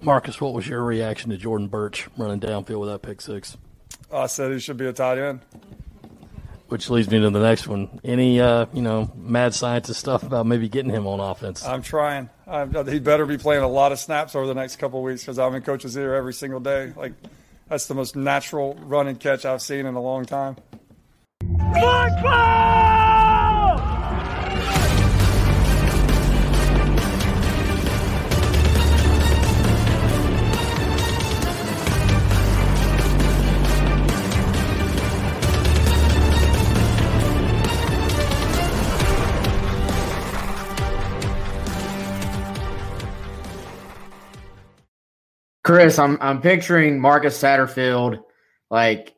Marcus, what was your reaction to Jordan Burch running downfield with that pick six? I said he should be a tight end. Which leads me to the next one. Any, uh, you know, mad scientist stuff about maybe getting him on offense? I'm trying. I'm, he better be playing a lot of snaps over the next couple of weeks because I'm in coach's ear every single day. Like, that's the most natural run and catch I've seen in a long time. Football! Chris, I'm I'm picturing Marcus Satterfield like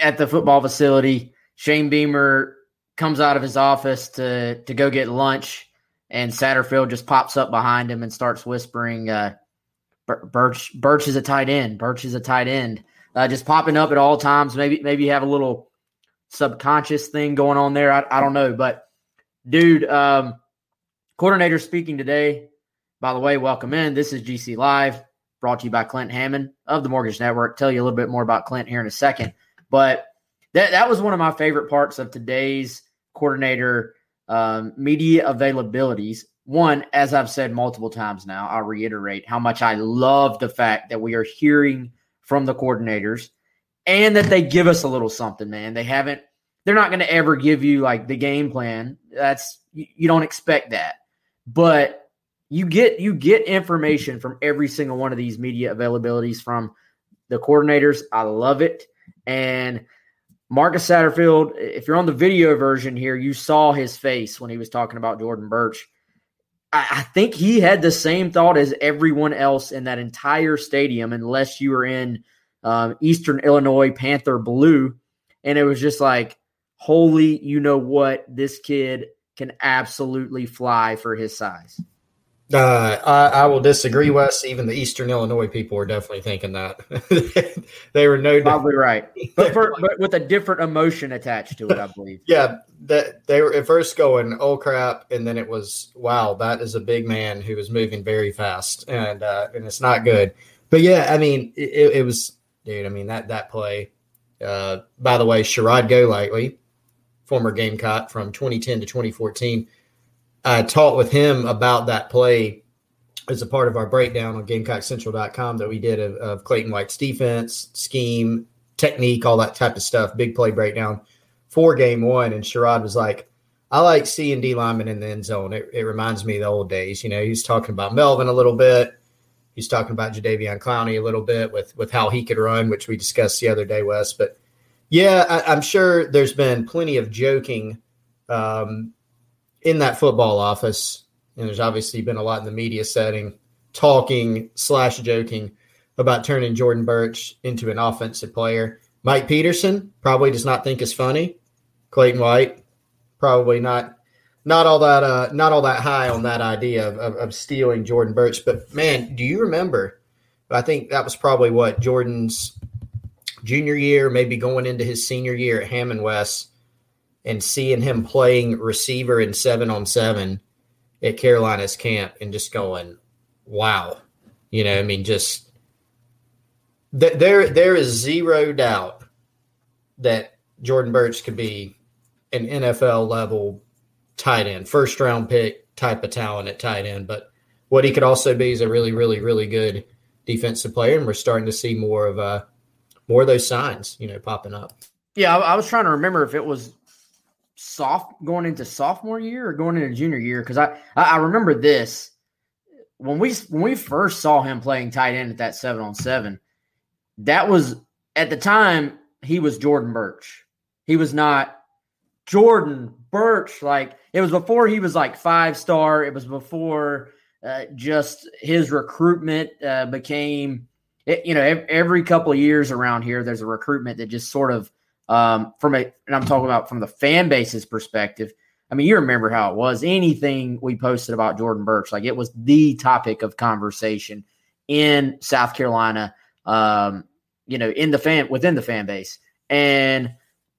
at the football facility. Shane Beamer comes out of his office to to go get lunch, and Satterfield just pops up behind him and starts whispering, uh, "Burch, Burch is a tight end. Burch is a tight end." Uh, just popping up at all times. Maybe maybe you have a little subconscious thing going on there. I, I don't know, but dude, um, coordinator speaking today. By the way, welcome in. This is GC Live brought to you by Clint Hammond of the Mortgage Network. Tell you a little bit more about Clint here in a second. But that, that was one of my favorite parts of today's coordinator um, media availabilities. One, as I've said multiple times now, I'll reiterate how much I love the fact that we are hearing from the coordinators and that they give us a little something, man. They haven't, they're not going to ever give you like the game plan. That's, you, you don't expect that. But you get you get information from every single one of these media availabilities from the coordinators. I love it. And Marcus Satterfield, if you're on the video version here, you saw his face when he was talking about Jordan Burch. I, I think he had the same thought as everyone else in that entire stadium, unless you were in um, Eastern Illinois Panther blue. And it was just like, holy, you know what? This kid can absolutely fly for his size. Uh, I, I, will disagree, Wes. Even the Eastern Illinois people were definitely thinking that. they were no probably right, but, for, but with a different emotion attached to it, I believe. yeah, that they were at first going, "Oh crap," and then it was, "Wow, that is a big man who is moving very fast," and uh, and it's not good. But yeah, I mean, it, it was, dude. I mean that that play. Uh, by the way, Sherrod Golightly, former Gamecock from 2010 to 2014 I talked with him about that play as a part of our breakdown on GamecockCentral.com that we did of, of Clayton White's defense, scheme, technique, all that type of stuff, big play breakdown for game one. And Sherrod was like, I like seeing D lineman in the end zone. It, it reminds me of the old days. You know, he's talking about Melvin a little bit. He's talking about Jadeveon Clowney a little bit with with how he could run, which we discussed the other day, Wes. But yeah, I, am sure there's been plenty of joking um, in that football office, and there's obviously been a lot in the media setting, talking slash joking about turning Jordan Burch into an offensive player. Mike Peterson probably does not think it's funny. Clayton White probably not not all that uh, not all that high on that idea of, of, of stealing Jordan Burch. But man, do you remember? I think that was probably what Jordan's junior year, maybe going into his senior year at Hammond West and seeing him playing receiver in seven on seven at Carolina's camp and just going, wow. You know, I mean, just th- there there is zero doubt that Jordan Burch could be an NFL level tight end, first round pick type of talent at tight end. But what he could also be is a really, really, really good defensive player, and we're starting to see more of uh more of those signs, you know, popping up. Yeah, I, I was trying to remember if it was soft going into sophomore year or going into junior year because I, I remember this when we when we first saw him playing tight end at that seven on seven. That was at the time he was Jordan Burch. He was not Jordan Burch. Like it was before he was like five star. It was before uh, just his recruitment uh, became. It, you know, every couple of years around here, there's a recruitment that just sort of um, from a, and I'm talking about from the fan base's perspective. I mean, you remember how it was. Anything we posted about Jordan Burch, like it was the topic of conversation in South Carolina. Um, you know, in the fan within the fan base, and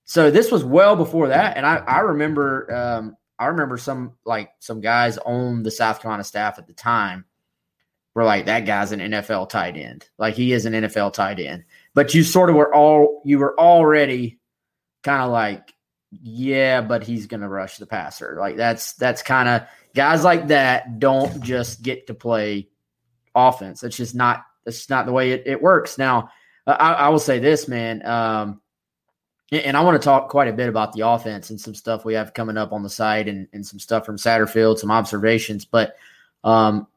so this was well before that. And I, I remember, um, I remember some like some guys on the South Carolina staff at the time were like, that guy's an NFL tight end. Like he is an NFL tight end. But you sort of were all you were already kind of like, yeah, but he's gonna rush the passer. Like that's that's kind of guys like that don't just get to play offense. It's just not that's not the way it, it works. Now, I, I will say this, man. Um, and I want to talk quite a bit about the offense and some stuff we have coming up on the site and, and some stuff from Satterfield, some observations. But um,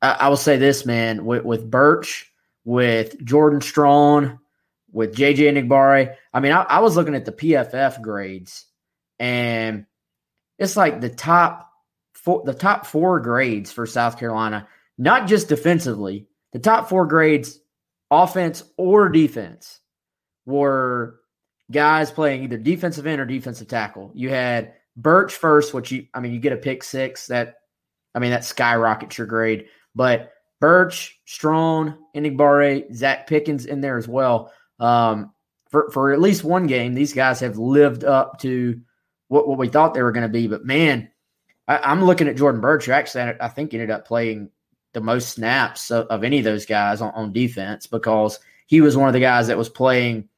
I, I, will say this, man, with, with Burch, with Jordan Strachan, with JJ Enagbare. I mean, I, I was looking at the PFF grades, and it's like the top four, the top four grades for South Carolina, not just defensively, the top four grades, offense or defense, were guys playing either defensive end or defensive tackle. You had Burch first, which you, I mean, you get a pick six that, I mean, that skyrockets your grade. But Burch, Strachan, Enagbare, Zacch Pickens in there as well. Um, for, for at least one game, these guys have lived up to what, what we thought they were going to be. But man, I, am looking at Jordan Burch, who actually, I think, ended up playing the most snaps of, of any of those guys on, on defense because he was one of the guys that was playing –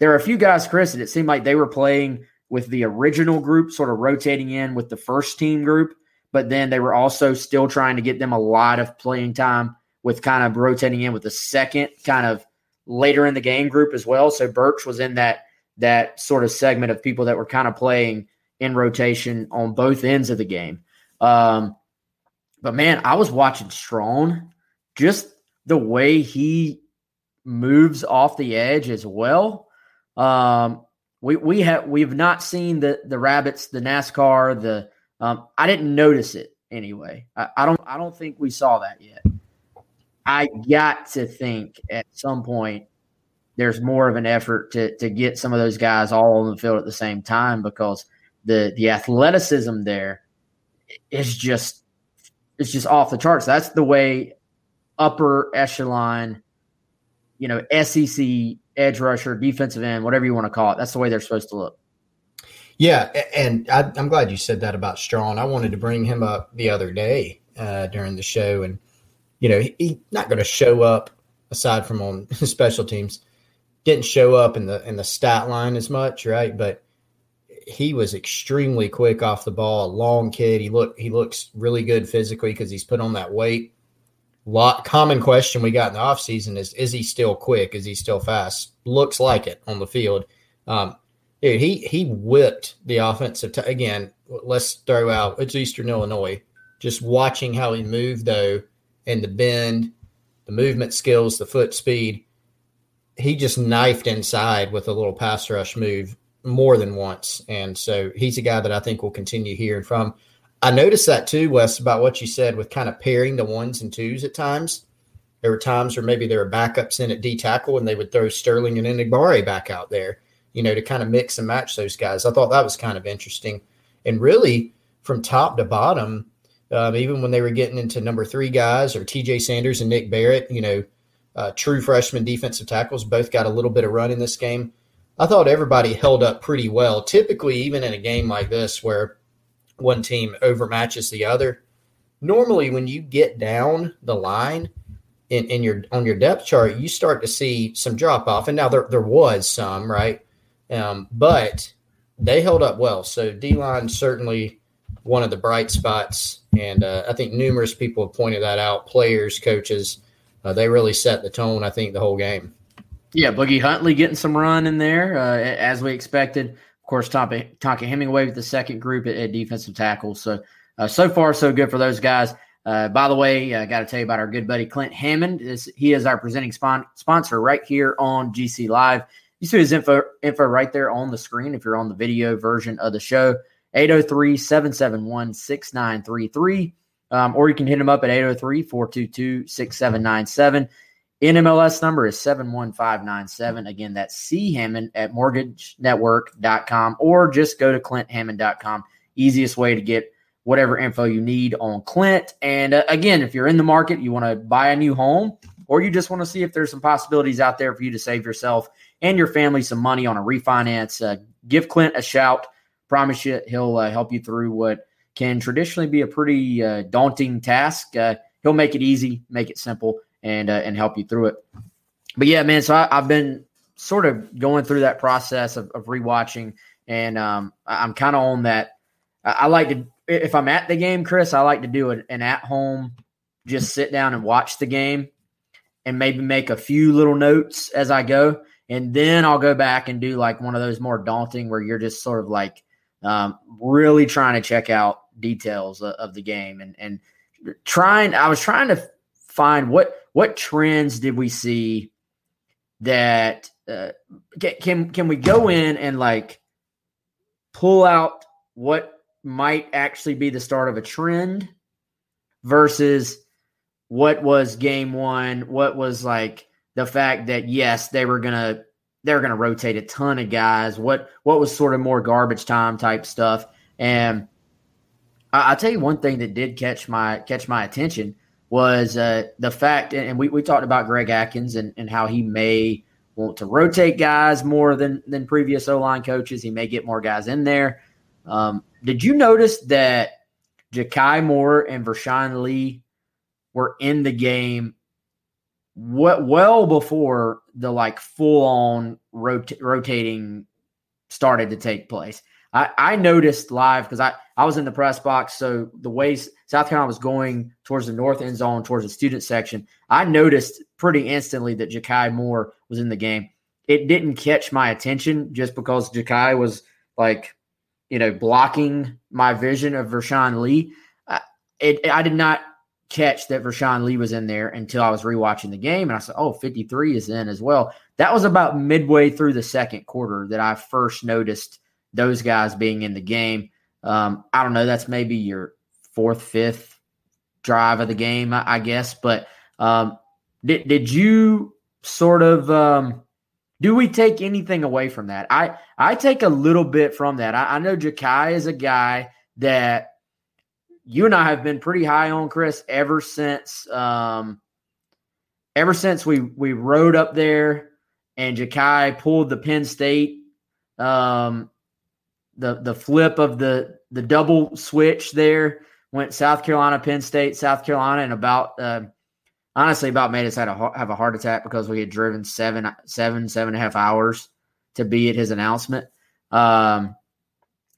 there are a few guys, Chris, that it seemed like they were playing with the original group, sort of rotating in with the first team group, but then they were also still trying to get them a lot of playing time with kind of rotating in with the second kind of later in the game group as well. So Burch was in that that sort of segment of people that were kind of playing in rotation on both ends of the game. Um, but man, I was watching Strachan, just the way he moves off the edge as well. Um, we we have we've not seen the the rabbits, the NASCAR, the um, I didn't notice it anyway. I, I don't I don't think we saw that yet. I got to think at some point there's more of an effort to to get some of those guys all on the field at the same time because the the athleticism there is just it's just off the charts. That's the way upper echelon, you know, SEC edge rusher, defensive end, whatever you want to call it. That's the way they're supposed to look. Yeah, and I, am glad you said that about Strachan. I wanted to bring him up the other day uh, during the show, and you know he's he not going to show up aside from on special teams. Didn't show up in the in the stat line as much, right? But he was extremely quick off the ball. A long kid. He look he looks really good physically because he's put on that weight lot common question we got in the offseason is is he still quick? Is he still fast? Looks like it on the field. Um, dude, he he whipped the offensive t- again. Let's throw out it's Eastern Illinois. Just watching how he moved though, and the bend, the movement skills, the foot speed. He just knifed inside with a little pass rush move more than once, and so he's a guy that I think will continue hearing from. I noticed that too, Wes, about what you said with kind of pairing the ones and twos at times. There were times where maybe there were backups in at D tackle and they would throw Sterling and Enagbare back out there, you know, to kind of mix and match those guys. I thought that was kind of interesting. And really, from top to bottom, um, even when they were getting into number three guys or TJ Sanders and Nick Barrett, you know, uh, true freshman defensive tackles, both got a little bit of run in this game. I thought everybody held up pretty well. Typically, even in a game like this where one team overmatches the other. Normally, when you get down the line in, in your on your depth chart, you start to see some drop off. And now there there was some, right? Um, but they held up well. So D line certainly one of the bright spots, and uh, I think numerous people have pointed that out. Players, coaches, uh, they really set the tone. I think the whole game. Yeah, Boogie Huntley getting some run in there uh, as we expected. Of course, Tonka Hemingway with the second group at, at defensive tackle. So uh, so far so good for those guys. Uh, by the way, I got to tell you about our good buddy Clint Hammond. Is he is our presenting spon- sponsor right here on GC Live. You see his info info right there on the screen if you're on the video version of the show. 803 771 6933. Um, or you can hit him up at 803 422 6797. NMLS number is 71597. Again, that's C Hammond at mortgagenetwork.com or just go to clinthammond.com. Easiest way to get whatever info you need on Clint. And uh, again, if you're in the market, you want to buy a new home, or you just want to see if there's some possibilities out there for you to save yourself and your family some money on a refinance, uh, give Clint a shout. Promise you, he'll uh, help you through what can traditionally be a pretty uh, daunting task. Uh, he'll make it easy, make it simple, and uh, and help you through it. But yeah, man. So I, have been sort of going through that process of, of rewatching, and um, I'm kind of on that. I, I like to if I'm at the game, Chris, I like to do an, an at home, just sit down and watch the game and maybe make a few little notes as I go. And then I'll go back and do like one of those more daunting where you're just sort of like um, really trying to check out details of, of the game and, and trying, I was trying to find what, what trends did we see that uh, can, can we go in and like pull out what might actually be the start of a trend versus what was game one, what was like the fact that yes, they were gonna they're gonna rotate a ton of guys. What what was sort of more garbage time type stuff. And I, will tell you one thing that did catch my catch my attention was uh, the fact, and we, we talked about Greg Adkins and, and how he may want to rotate guys more than than previous O line coaches. He may get more guys in there. Um, did you notice that Ja'Kai Moore and Vershon Lee were in the game well before the like full on rot- rotating started to take place. I, I noticed live because I, I was in the press box. So the way South Carolina was going towards the north end zone, towards the student section, I noticed pretty instantly that Ja'Kai Moore was in the game. It didn't catch my attention just because Ja'Kai was like you know, blocking my vision of Vershon Lee. I, it, I did not catch that Vershon Lee was in there until I was rewatching the game. And I said, oh, 53 is in as well. That was about midway through the second quarter that I first noticed those guys being in the game. Um, I don't know. That's maybe your fourth, fifth drive of the game, I, I guess. But um, did, did you sort of um, do we take anything away from that? I I take a little bit from that. I, I know Ja'Kai is a guy that you and I have been pretty high on, Chris, ever since um, ever since we we rode up there and Ja'Kai pulled the Penn State um, the the flip of the the double switch there went South Carolina, Penn State, South Carolina, and about uh, honestly about made us had a, have a heart attack because we had driven seven, seven, seven and a half hours to be at his announcement. Um,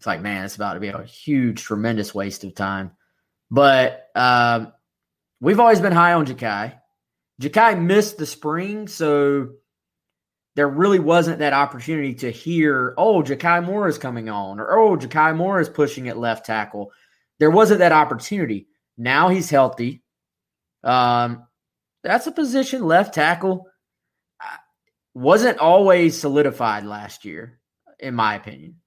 it's like, man, it's about to be a huge, tremendous waste of time. But um, we've always been high on Ja'Kai. Ja'Kai missed the spring, so there really wasn't that opportunity to hear, oh, Ja'Kai Moore is coming on, or oh, Ja'Kai Moore is pushing at left tackle. There wasn't that opportunity. Now he's healthy. Um, that's a position left tackle wasn't always solidified last year, in my opinion.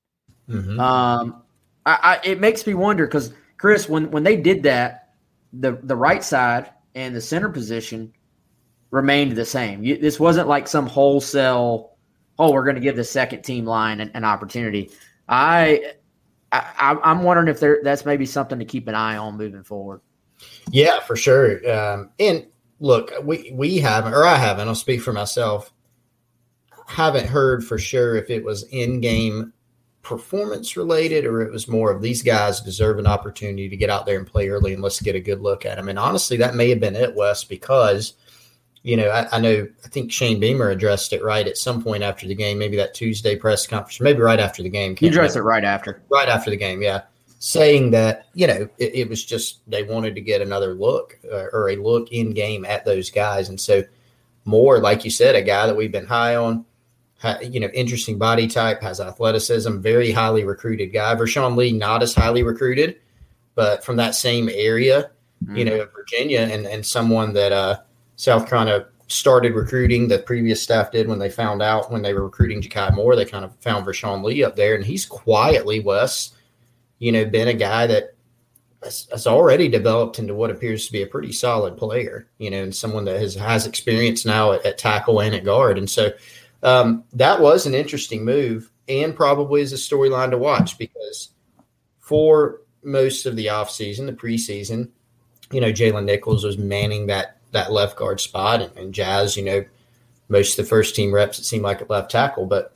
Mm-hmm. Um, I, I, it makes me wonder because Chris, when when they did that, the the right side and the center position remained the same. You, this wasn't like some wholesale. Oh, we're going to give the second team line an, an opportunity. I, I I'm wondering if there that's maybe something to keep an eye on moving forward. Yeah, for sure. Um, and look, we we haven't, or I haven't. I'll speak for myself. Haven't heard for sure if it was in game performance related or it was more of these guys deserve an opportunity to get out there and play early and let's get a good look at them. And honestly, that may have been it, Wes, because you know I, I know I think Shane Beamer addressed it right at some point after the game, maybe that Tuesday press conference, maybe right after the game. He addressed it right after, right after the game, yeah. saying that you know it, it was just they wanted to get another look uh, or a look in game at those guys, and so more like you said, a guy that we've been high on. You know, interesting body type, has athleticism, very highly recruited guy. Vershon Lee, not as highly recruited, but from that same area, mm-hmm. you know, Virginia, and and someone that uh, South Carolina started recruiting. The previous staff did when they found out when they were recruiting Jakai Moore, they kind of found Vershon Lee up there, and he's quietly Wes you know, been a guy that has, has, already developed into what appears to be a pretty solid player, you know, and someone that has, has experience now at, at tackle and at guard. And so um, that was an interesting move and probably is a storyline to watch because for most of the offseason, the preseason, you know, Jalen Nichols was manning that that left guard spot and, and Jazz, you know, most of the first team reps, it seemed like at left tackle. But,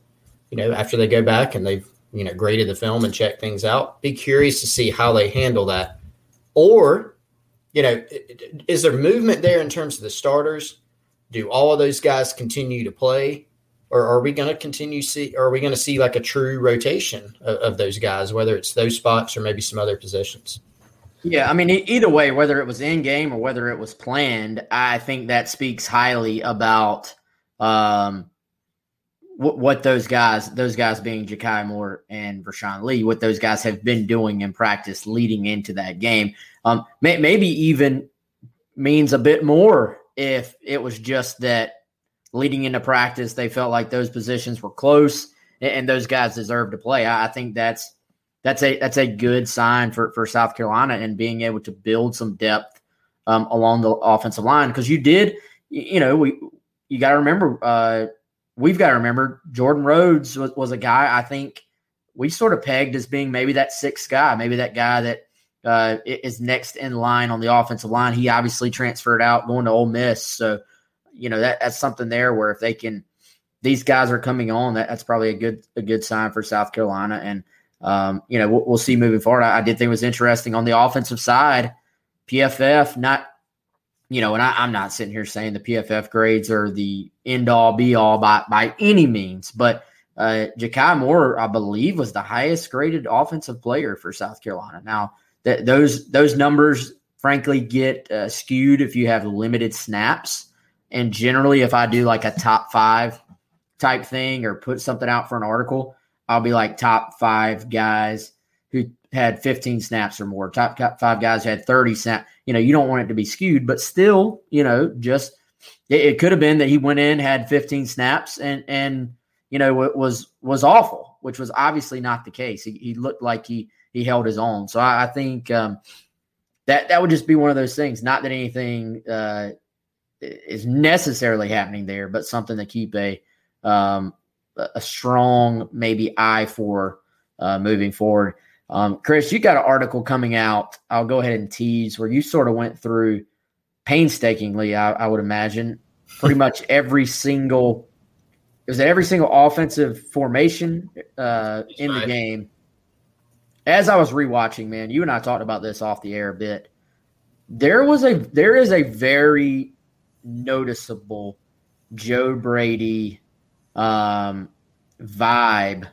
you know, after they go back and they've you know, graded the film and checked things out. Be curious to see how they handle that. Or, you know, is there movement there in terms of the starters? Do all of those guys continue to play? Or are we going to continue see? Are we going to see like a true rotation of, of those guys, whether it's those spots or maybe some other positions? Yeah, I mean, either way, whether it was in game or whether it was planned, I think that speaks highly about um, what, what those guys, those guys being Jakai Moore and Vershon Lee, what those guys have been doing in practice leading into that game. Um, may, maybe even means a bit more if it was just that leading into practice, they felt like those positions were close and, and those guys deserve to play. I, I, think that's that's a that's a good sign for for South Carolina and being able to build some depth um, along the offensive line because you did, you know, we you got to remember. Uh, we've got to remember Jordan Rhodes was, was, a guy I think we sort of pegged as being maybe that sixth guy, maybe that guy that uh, is next in line on the offensive line. He obviously transferred out going to Ole Miss, so you know that that's something there where if they can, these guys are coming on. That, that's probably a good a good sign for South Carolina, and um, you know we'll, we'll, see moving forward. I, I did think it was interesting on the offensive side. PFF not you know, and I, am not sitting here saying the PFF grades are the end all be all by by any means, but uh, Jakai Moore, I believe, was the highest graded offensive player for South Carolina. Now, th- those those numbers, frankly, get uh, skewed if you have limited snaps. And generally, if I do like a top five type thing or put something out for an article, I'll be like top five guys who had 15 snaps or more, top five guys had 30 snaps. You know, you don't want it to be skewed, but still, you know, just it, it could have been that he went in, had 15 snaps, and and you know it was was awful, which was obviously not the case. He, he looked like he he held his own. So I, I think um, that that would just be one of those things. Not that anything uh, is necessarily happening there, but something to keep a um, a strong maybe eye for uh, moving forward. Um, Chris, you got an article coming out. I'll go ahead and tease where you sort of went through painstakingly, I, I would imagine, pretty much every single is every single offensive formation uh, in the game. As I was rewatching, man, you and I talked about this off the air a bit. There was a there is a very noticeable Joe Brady um, vibe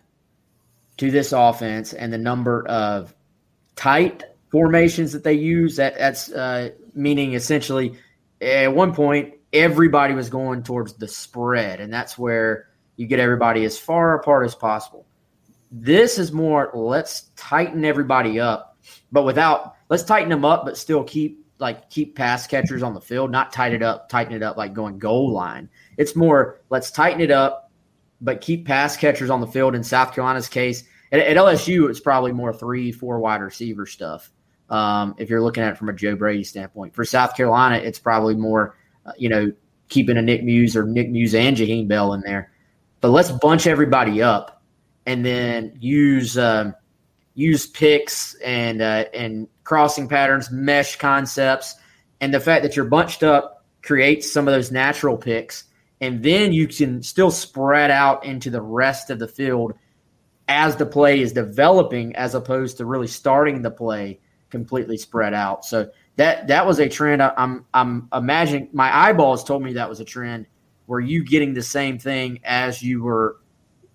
to this offense and the number of tight formations that they use. That that's uh, meaning essentially at one point everybody was going towards the spread, and that's where you get everybody as far apart as possible. This is more let's tighten everybody up, but without let's tighten them up, but still keep like keep pass catchers on the field, not tighten it up, tighten it up like going goal line. It's more let's tighten it up, but keep pass catchers on the field. In South Carolina's case, at, at LSU, it's probably more three, four wide receiver stuff. Um, if you're looking at it from a Joe Brady standpoint, for South Carolina, it's probably more, uh, you know, keeping a Nick Muse or Nick Muse and Jaheim Bell in there. But let's bunch everybody up and then use um, use picks and uh, and crossing patterns, mesh concepts, and the fact that you're bunched up creates some of those natural picks and then you can still spread out into the rest of the field as the play is developing as opposed to really starting the play completely spread out. So that that was a trend. I'm i'm imagining my eyeballs told me that was a trend were you getting the same thing as you were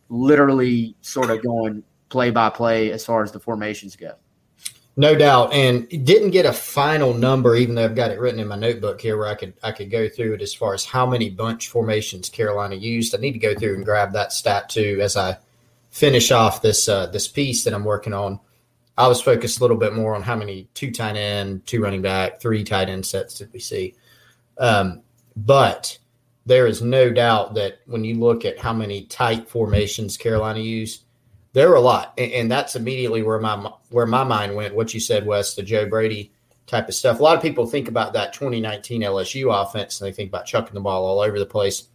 literally sort of going play by play as far as the formations go No doubt, and didn't get a final number, even though I've got it written in my notebook here, where I could I could go through it as far as how many bunch formations Carolina used. I need to go through and grab that stat too as I finish off this uh, this piece that I'm working on. I was focused a little bit more on how many two tight end, two running back, three tight end sets did we see. Um, but there is no doubt that when you look at how many tight formations Carolina used, there were a lot, and, and, that's immediately where my where my mind went. What you said, Wes, the Joe Brady type of stuff. A lot of people think about that 2019 LSU offense, and they think about chucking the ball all over the place.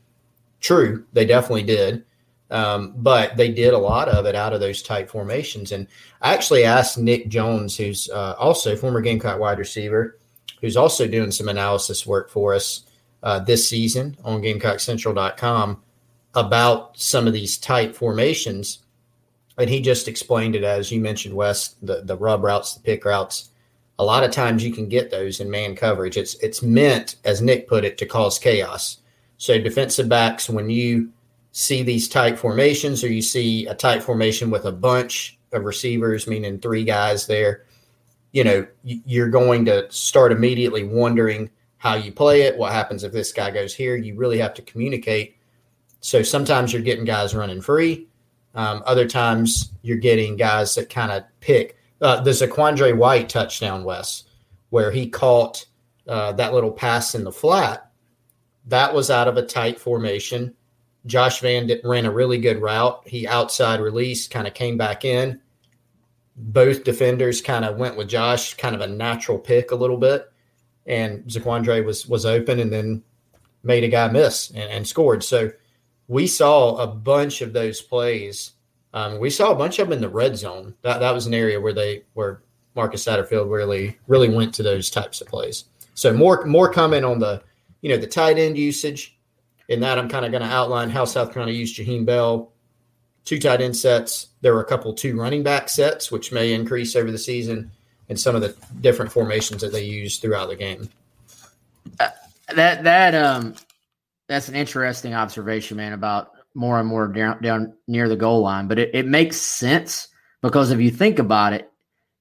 True, they definitely did, um, but they did a lot of it out of those tight formations. And I actually asked Nick Jones, who's uh, also former Gamecock wide receiver, who's also doing some analysis work for us uh, this season on GamecockCentral.com about some of these tight formations and he just explained it as you mentioned, Wes, the, the rub routes, the pick routes. A lot of times you can get those in man coverage. It's it's meant, as Nick put it, to cause chaos. So defensive backs, when you see these tight formations or you see a tight formation with a bunch of receivers, meaning three guys there, you know, you're going to start immediately wondering how you play it. What happens if this guy goes here? You really have to communicate. So sometimes you're getting guys running free. Um, other times you're getting guys that kind of pick. Uh, the Zaquandre White touchdown, Wes, where he caught uh, that little pass in the flat. That was out of a tight formation. Josh Vann ran a really good route. He outside release, kind of came back in. Both defenders kind of went with Josh, kind of a natural pick a little bit. And Zaquandre was was open and then made a guy miss and, and scored. So we saw a bunch of those plays. Um, we saw a bunch of them in the red zone. That that was an area where they where Marcus Satterfield really really went to those types of plays. So more more comment on the you know the tight end usage. In that, I'm kind of going to outline how South Carolina used Jaheim Bell, two tight end sets. There were a couple two running back sets, which may increase over the season, and some of the different formations that they use throughout the game. Uh, that that um that's an interesting observation, man, about more and more down, down near the goal line. But it, it makes sense because if you think about it,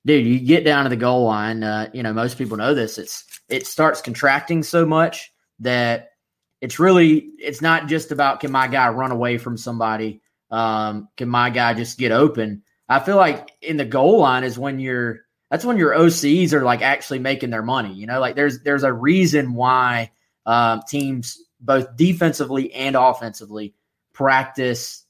dude, you get down to the goal line. Uh, you know, most people know this. It's it starts contracting so much that it's really it's not just about can my guy run away from somebody. Um, can my guy just get open? I feel like in the goal line is when you're that's when your OCs are like actually making their money. You know, like there's there's a reason why um, teams both defensively and offensively practice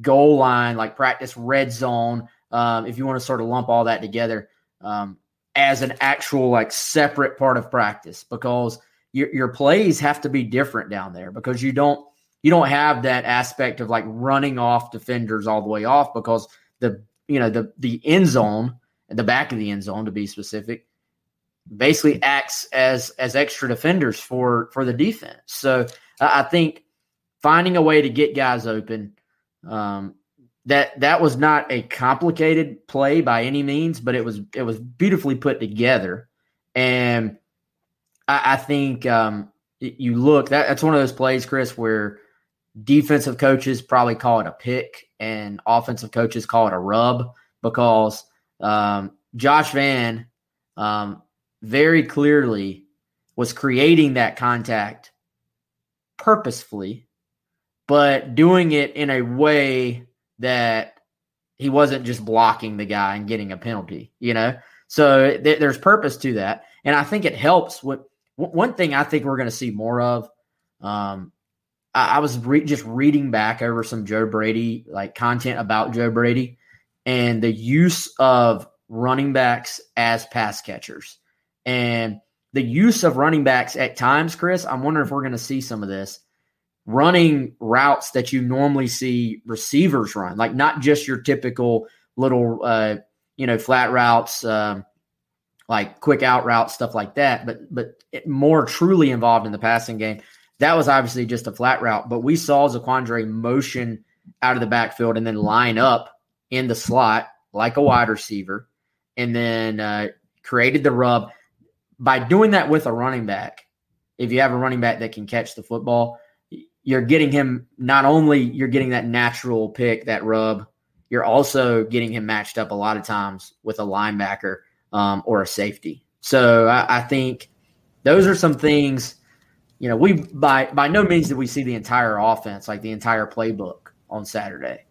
goal line, like practice red zone. Um, if you want to sort of lump all that together um, as an actual like separate part of practice, because your your plays have to be different down there because you don't you don't have that aspect of like running off defenders all the way off because the you know the the end zone the back of the end zone to be specific basically acts as as extra defenders for for the defense. So I think finding a way to get guys open um, that that was not a complicated play by any means, but it was it was beautifully put together, and I, I think um, you look that that's one of those plays, Chris, where defensive coaches probably call it a pick and offensive coaches call it a rub because um, Josh Vann um, very clearly was creating that contact purposefully, but doing it in a way that he wasn't just blocking the guy and getting a penalty, you know? So th- there's purpose to that. And I think it helps with w- one thing I think we're going to see more of. Um, I, I was re- just reading back over some Joe Brady, like content about Joe Brady and the use of running backs as pass catchers. And the use of running backs at times, Chris, I'm wondering if we're going to see some of this running routes that you normally see receivers run, like not just your typical little, uh, you know, flat routes, um, like quick out routes, stuff like that, but but more truly involved in the passing game. That was obviously just a flat route, but we saw Zaquandre motion out of the backfield and then line up in the slot like a wide receiver, and then uh, created the rub by doing that with a running back, if you have a running back that can catch the football, you're getting him not only you're getting that natural pick, that rub, you're also getting him matched up a lot of times with a linebacker um, or a safety. So I, I think those are some things. You know, we by by no means did we see the entire offense, like the entire playbook on Saturday.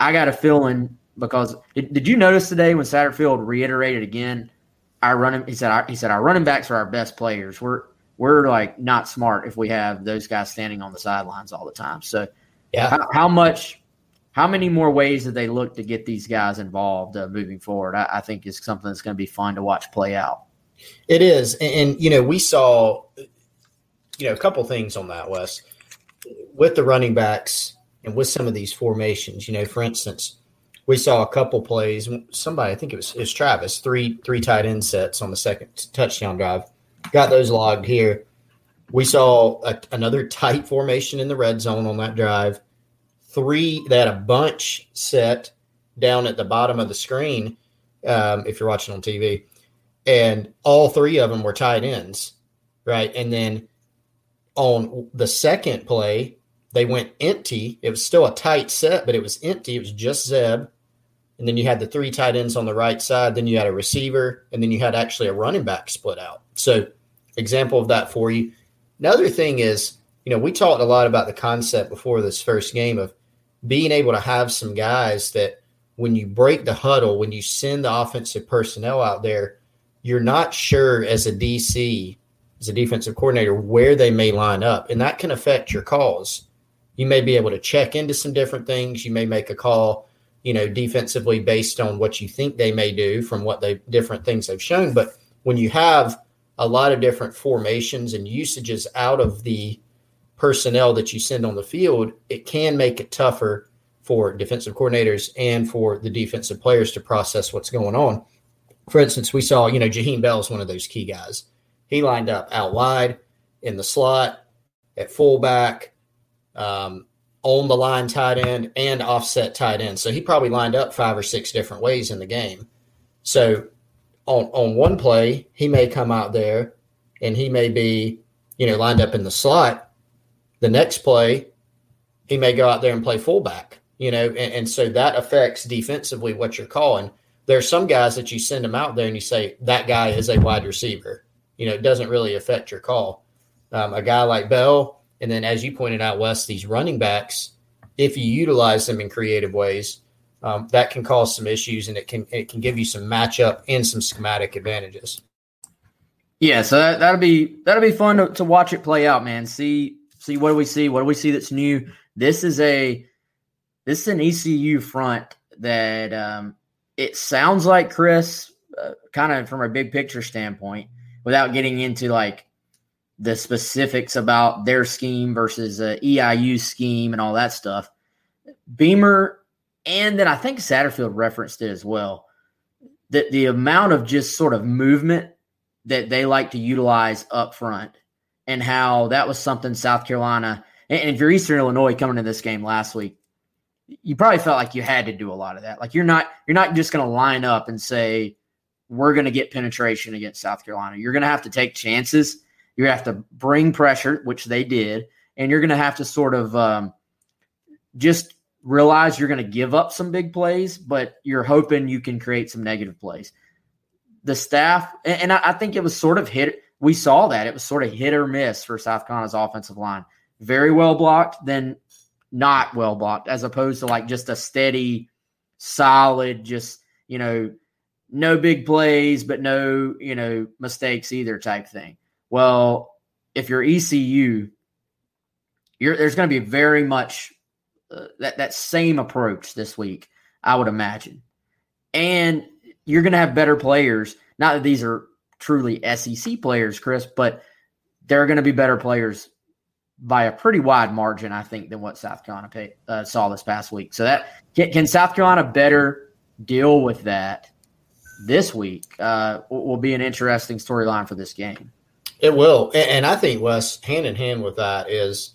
I got a feeling because did, did you notice today when Satterfield reiterated again? Our running, he said, our, he said, our running backs are our best players. We're we're like not smart if we have those guys standing on the sidelines all the time. So, yeah, how, how much, how many more ways did they look to get these guys involved uh, moving forward? I, I think is something that's going to be fun to watch play out. It is, and, and you know, we saw, you know, a couple things on that, Wes, with the running backs and with some of these formations. You know, for instance, we saw a couple plays. Somebody, I think it was, it was Travis, three three tight end sets on the second touchdown drive. Got those logged here. We saw a, another tight formation in the red zone on that drive. Three, had a bunch set down at the bottom of the screen. Um, if you're watching on TV, and all three of them were tight ends, right? And then on the second play, they went empty. It was still a tight set, but it was empty. It was just Zeb. And then you had the three tight ends on the right side. Then you had a receiver, and then you had actually a running back split out. So, example of that for you. Another thing is, you know, we talked a lot about the concept before this first game of being able to have some guys that when you break the huddle, when you send the offensive personnel out there, you're not sure as a DC, as a defensive coordinator, where they may line up. And that can affect your calls you may be able to check into some different things. You may make a call, you know, defensively based on what you think they may do from what they different things they've shown. But when you have a lot of different formations and usages out of the personnel that you send on the field, it can make it tougher for defensive coordinators and for the defensive players to process what's going on. For instance, we saw, you know, Jaheim Bell is one of those key guys. He lined up out wide in the slot at fullback, um, on the line tight end and offset tight end. So he probably lined up five or six different ways in the game. So on on one play, he may come out there and he may be, you know, lined up in the slot. The next play, he may go out there and play fullback, you know, and, and so that affects defensively what you're calling. There are some guys that you send them out there and you say that guy is a wide receiver. You know, it doesn't really affect your call. Um, a guy like Bell, and then, as you pointed out, Wes, these running backs, if you utilize them in creative ways, um, that can cause some issues, and it can it can give you some matchup and some schematic advantages. Yeah, so that, that'll be that'll be fun to, to watch it play out, man. See see what do we see? What do we see that's new? This is a this is an ECU front that um, it sounds like Chris, uh, kind of from a big picture standpoint, without getting into like the specifics about their scheme versus uh, EIU scheme and all that stuff. Beamer, and then I think Satterfield referenced it as well. That the amount of just sort of movement that they like to utilize up front, and how that was something South Carolina. And if you're Eastern Illinois coming to this game last week, you probably felt like you had to do a lot of that. Like you're not you're not just going to line up and say we're going to get penetration against South Carolina. You're going to have to take chances you have to bring pressure, which they did, and you're going to have to sort of um, just realize you're going to give up some big plays, but you're hoping you can create some negative plays. The staff, and I think it was sort of hit. We saw that it was sort of hit or miss for South Carolina's offensive line. Very well blocked, then not well blocked, as opposed to like just a steady, solid, just you know, no big plays, but no you know mistakes either type thing. Well, if you're ECU, you're, there's going to be very much uh, that that same approach this week, I would imagine, and you're going to have better players. Not that these are truly SEC players, Chris, but they're going to be better players by a pretty wide margin, I think, than what South Carolina pay, uh, saw this past week. So that can, can, South Carolina better deal with that this week? Uh, will be an interesting storyline for this game. It will, and I think Wes, hand in hand with that is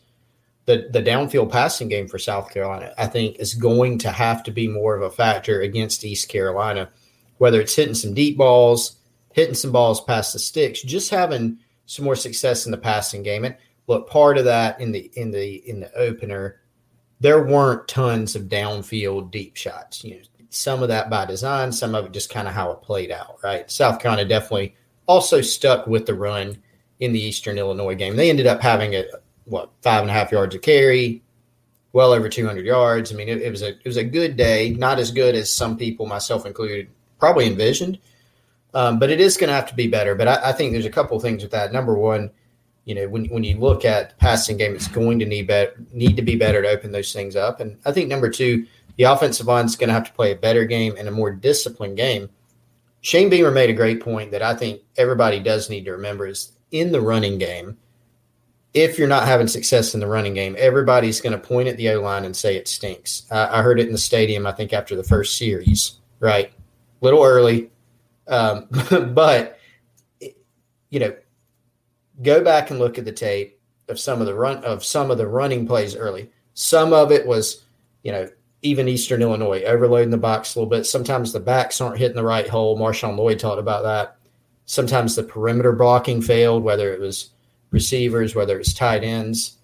the the downfield passing game for South Carolina. I think is going to have to be more of a factor against East Carolina, whether it's hitting some deep balls, hitting some balls past the sticks, just having some more success in the passing game. And look, part of that in the in the in the opener, there weren't tons of downfield deep shots. You know, some of that by design, some of it just kind of how it played out, right? South Carolina definitely also stuck with the run in the Eastern Illinois game. They ended up having a what five and a half yards of carry, well over 200 yards. I mean, it, it was a it was a good day, not as good as some people, myself included, probably envisioned. Um, but it is going to have to be better. But I, I think there's a couple things with that. Number one, you know, when when you look at the passing game, it's going to need better, need to be better to open those things up. And I think number two, the offensive line is going to have to play a better game and a more disciplined game. Shane Beamer made a great point that I think everybody does need to remember is in the running game. If you're not having success in the running game, everybody's going to point at the O line and say it stinks. I, heard it in the stadium. I think after the first series, right? A little early, um, but you know, go back and look at the tape of some of the run of some of the running plays early. Some of it was, you know, even Eastern Illinois overloading the box a little bit. Sometimes the backs aren't hitting the right hole. Marshawn Lloyd talked about that. Sometimes the perimeter blocking failed, whether it was receivers, whether it's tight ends.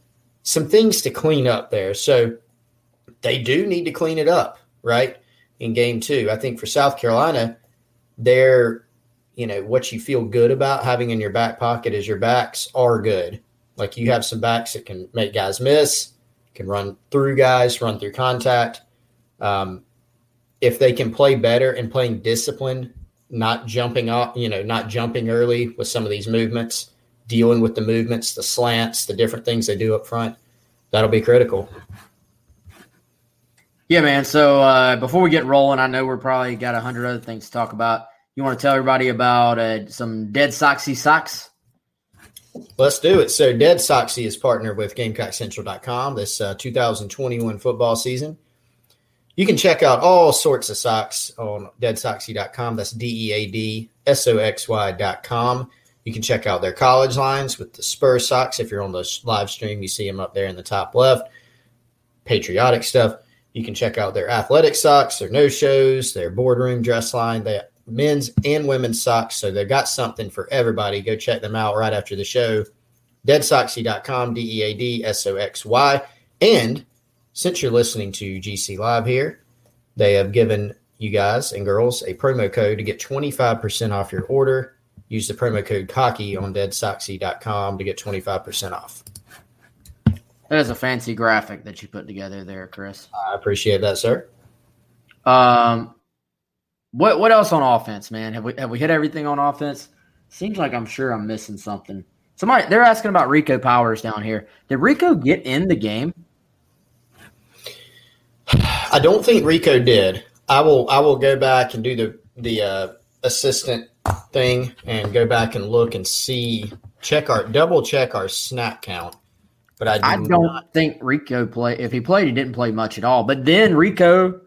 Some things to clean up there. So they do need to clean it up, right? In game two. I think for South Carolina, they're, you know, what you feel good about having in your back pocket is your backs are good. Like you have some backs that can make guys miss, can run through guys, run through contact. Um, if they can play better and playing disciplined, not jumping up, you know, not jumping early with some of these movements, dealing with the movements, the slants, the different things they do up front, that'll be critical. Yeah, man. So uh, before we get rolling, I know we're probably got a hundred other things to talk about. You want to tell everybody about uh, some Dead Soxy socks? Let's do it. So, Dead Soxy is partnered with GamecockCentral.com this uh, 2021 football season. You can check out all sorts of socks on deadsoxy.com. That's D E A D S O X Y.com. You can check out their college lines with the Spur socks. If you're on the live stream, you see them up there in the top left. Patriotic stuff. You can check out their athletic socks, their no shows, their boardroom dress line. They men's and women's socks. So they've got something for everybody. Go check them out right after the show. Deadsoxy.com, D E A D S O X Y. And since you're listening to GC Live here, they have given you guys and girls a promo code to get 25% off your order. Use the promo code COCKY on deadsoxy.com to get 25% off. That is a fancy graphic that you put together there, Chris. I appreciate that, sir. Um, what what else on offense, man? Have we have we hit everything on offense? Seems like I'm sure I'm missing something. Somebody they're asking about Rico Powers down here. Did Rico get in the game? I don't think Rico did. I will I will go back and do the the uh, assistant thing and go back and look and see check our double check our snap count. But I, I don't not. think Rico play. If he played, he didn't play much at all. But then Rico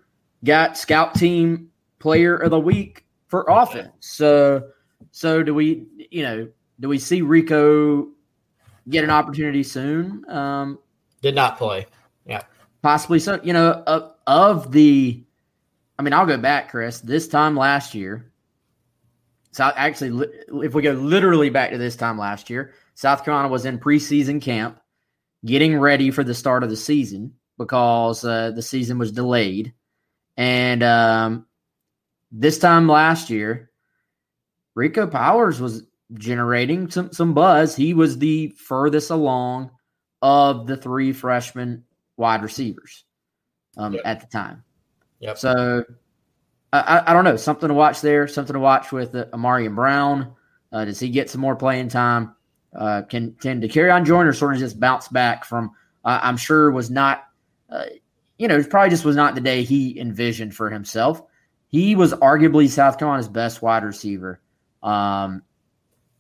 got scout team player of the week for offense. So, so do we? You know, do we see Rico get an opportunity soon? Um, Did not play. Possibly so. You know, of, of the, I mean, I'll go back, Chris. This time last year, so actually, if we go literally back to this time last year, South Carolina was in preseason camp, getting ready for the start of the season because uh, the season was delayed, and um, this time last year, Rico Powers was generating some some buzz. He was the furthest along of the three freshman wide receivers um, yep. at the time. Yep. So I, I, don't know something to watch there. Something to watch with uh, and Brown. Uh, does he get some more playing time? Uh, can can Dakereon Joyner sort of just bounce back from? Uh, I'm sure was not. Uh, you know, it probably just was not the day he envisioned for himself. He was arguably South Carolina's best wide receiver um,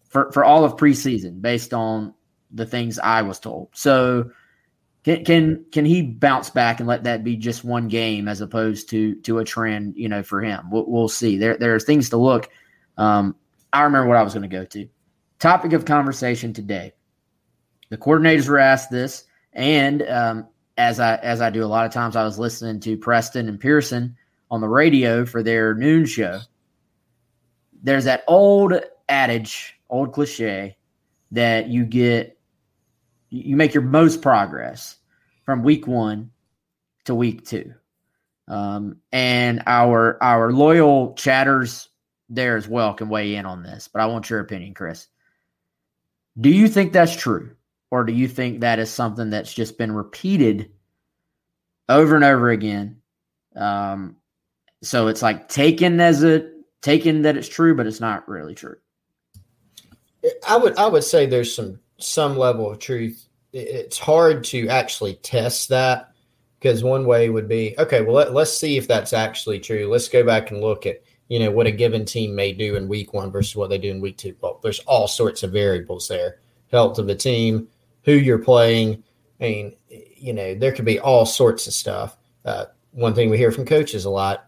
for for all of preseason, based on the things I was told. So, can can can he bounce back and let that be just one game as opposed to to a trend? You know, for him, we'll, we'll see. There there are things to look. Um, I remember what I was going to go to. Topic of conversation today. The coordinators were asked this, and um, as I as I do a lot of times, I was listening to Preston and Pearson on the radio for their noon show, there's that old adage, old cliche that you get, you make your most progress from week one to week two. Um, and our our loyal chatters there as well can weigh in on this, but I want your opinion, Chris. Do you think that's true? Or do you think that is something that's just been repeated over and over again? Um, so it's like taken as a taken that it's true, but it's not really true. I would I would say there's some some level of truth. It's hard to actually test that because one way would be okay. Well, let, let's see if that's actually true. Let's go back and look at you know what a given team may do in week one versus what they do in week two. Well, there's all sorts of variables there. Health of the team, who you're playing. I mean, you know, there could be all sorts of stuff. Uh, one thing we hear from coaches a lot,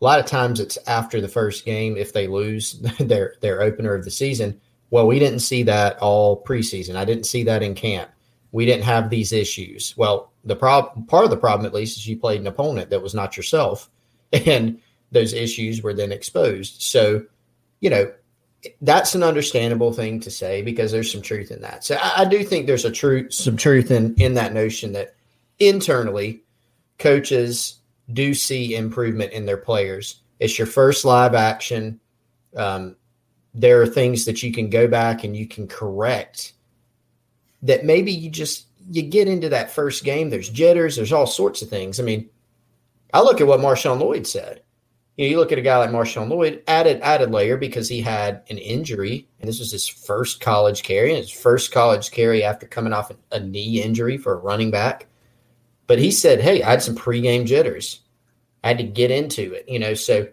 a lot of times it's after the first game if they lose their their opener of the season. Well, we didn't see that all preseason. I didn't see that in camp. We didn't have these issues. Well, the problem part of the problem at least is you played an opponent that was not yourself, and those issues were then exposed. So, you know, that's an understandable thing to say because there's some truth in that. So I, I do think there's a truth, some truth in in that notion that internally coaches do see improvement in their players. It's your first live action. Um, there are things that you can go back and you can correct that maybe you just you get into that first game. There's jitters. There's all sorts of things. I mean, I look at what Marshawn Lloyd said you know, you look at a guy like Marshawn Lloyd, added added layer because he had an injury, and this was his first college carry, and his first college carry after coming off a knee injury for a running back. But he said, "Hey, I had some pregame jitters. I had to get into it, you know." So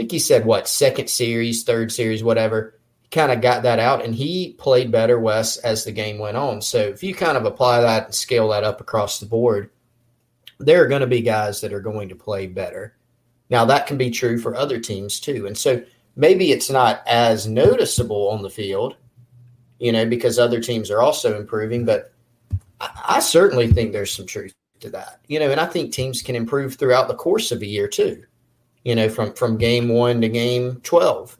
think he said what second series, third series, whatever. Kind of got that out, and he played better, Wes, as the game went on. So if you kind of apply that and scale that up across the board, there are going to be guys that are going to play better now, that can be true for other teams too. And so maybe it's not as noticeable on the field, you know, because other teams are also improving, but I, I certainly think there's some truth to that, you know, and I think teams can improve throughout the course of a year too, you know, from, from game one to game 12,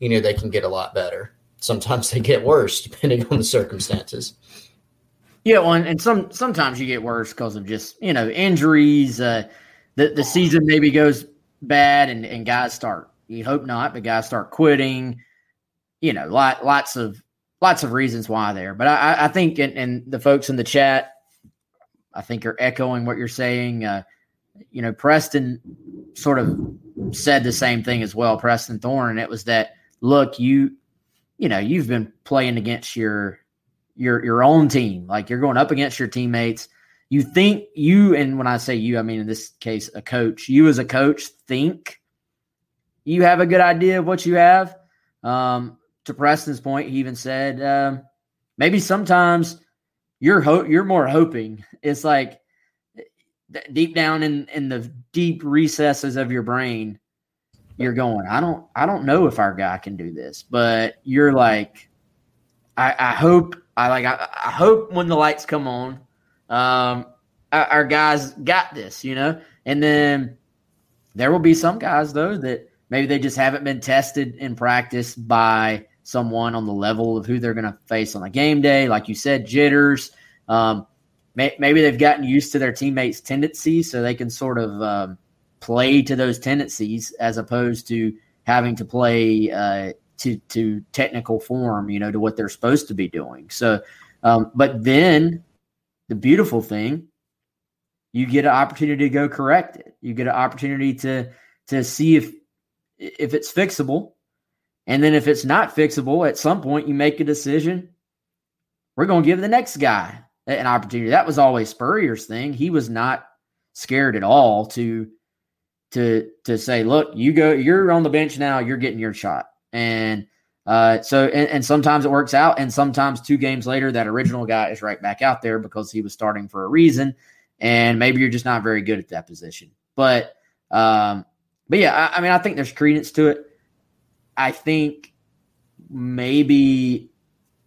you know, they can get a lot better. Sometimes they get worse depending on the circumstances. Yeah, well, and, and some sometimes you get worse because of just you know injuries. Uh, the the season maybe goes bad and, and guys start you hope not, but guys start quitting. You know, lot, lots of lots of reasons why there. But I, I think and, and the folks in the chat, I think are echoing what you're saying. Uh, you know, Preston sort of said the same thing as well, Preston Thorn, it was that look, you you know, you've been playing against your your your own team. Like you're going up against your teammates you think you and when I say you, I mean in this case a coach. You as a coach think you have a good idea of what you have. Um, to Preston's point, he even said um, maybe sometimes you're ho- you're more hoping. It's like deep down in in the deep recesses of your brain, you're going. I don't I don't know if our guy can do this, but you're like, I, I hope I like I, I hope when the lights come on um, our, our guys got this, you know. And then there will be some guys though that maybe they just haven't been tested in practice by someone on the level of who they're going to face on a game day. Like you said, jitters. Um, may, maybe they've gotten used to their teammates' tendencies, so they can sort of um, play to those tendencies as opposed to having to play uh, to to technical form, you know, to what they're supposed to be doing. So, um, but then the beautiful thing, you get an opportunity to go correct it. You get an opportunity to to see if if it's fixable. And then if it's not fixable, at some point you make a decision. We're going to give the next guy an opportunity. That was always Spurrier's thing. He was not scared at all to to to say, look, you go, you're on the bench now, you're getting your shot. And uh, so, and, and, sometimes it works out, and sometimes two games later, that original guy is right back out there because he was starting for a reason, and maybe you're just not very good at that position. But, um, but yeah, I, I mean, I think there's credence to it. I think maybe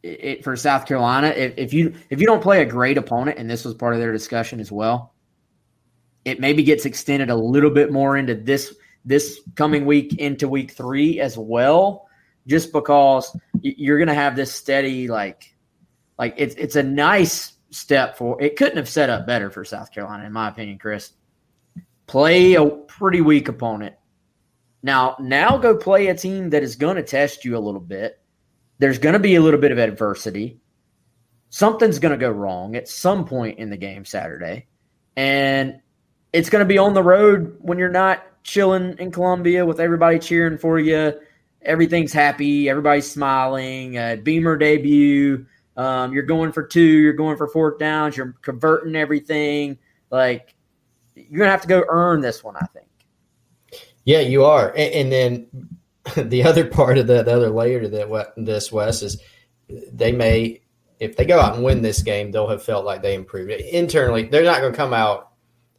it, for South Carolina, if, if you if you don't play a great opponent, and this was part of their discussion as well, it maybe gets extended a little bit more into this this coming week into week three as well just because you're going to have this steady like like it's it's a nice step for it couldn't have set up better for South Carolina in my opinion Chris play a pretty weak opponent. Now, now go play a team that is going to test you a little bit. There's going to be a little bit of adversity. Something's going to go wrong at some point in the game Saturday. And it's going to be on the road when you're not chilling in Columbia with everybody cheering for you. Everything's happy. Everybody's smiling. Uh, Beamer debut. Um, you're going for two. You're going for fourth downs. You're converting everything. Like you're gonna have to go earn this one. I think. Yeah, you are. And, and then the other part of that, the other layer to that this Wes is they may if they go out and win this game, they'll have felt like they improved. Internally, they're not going to come out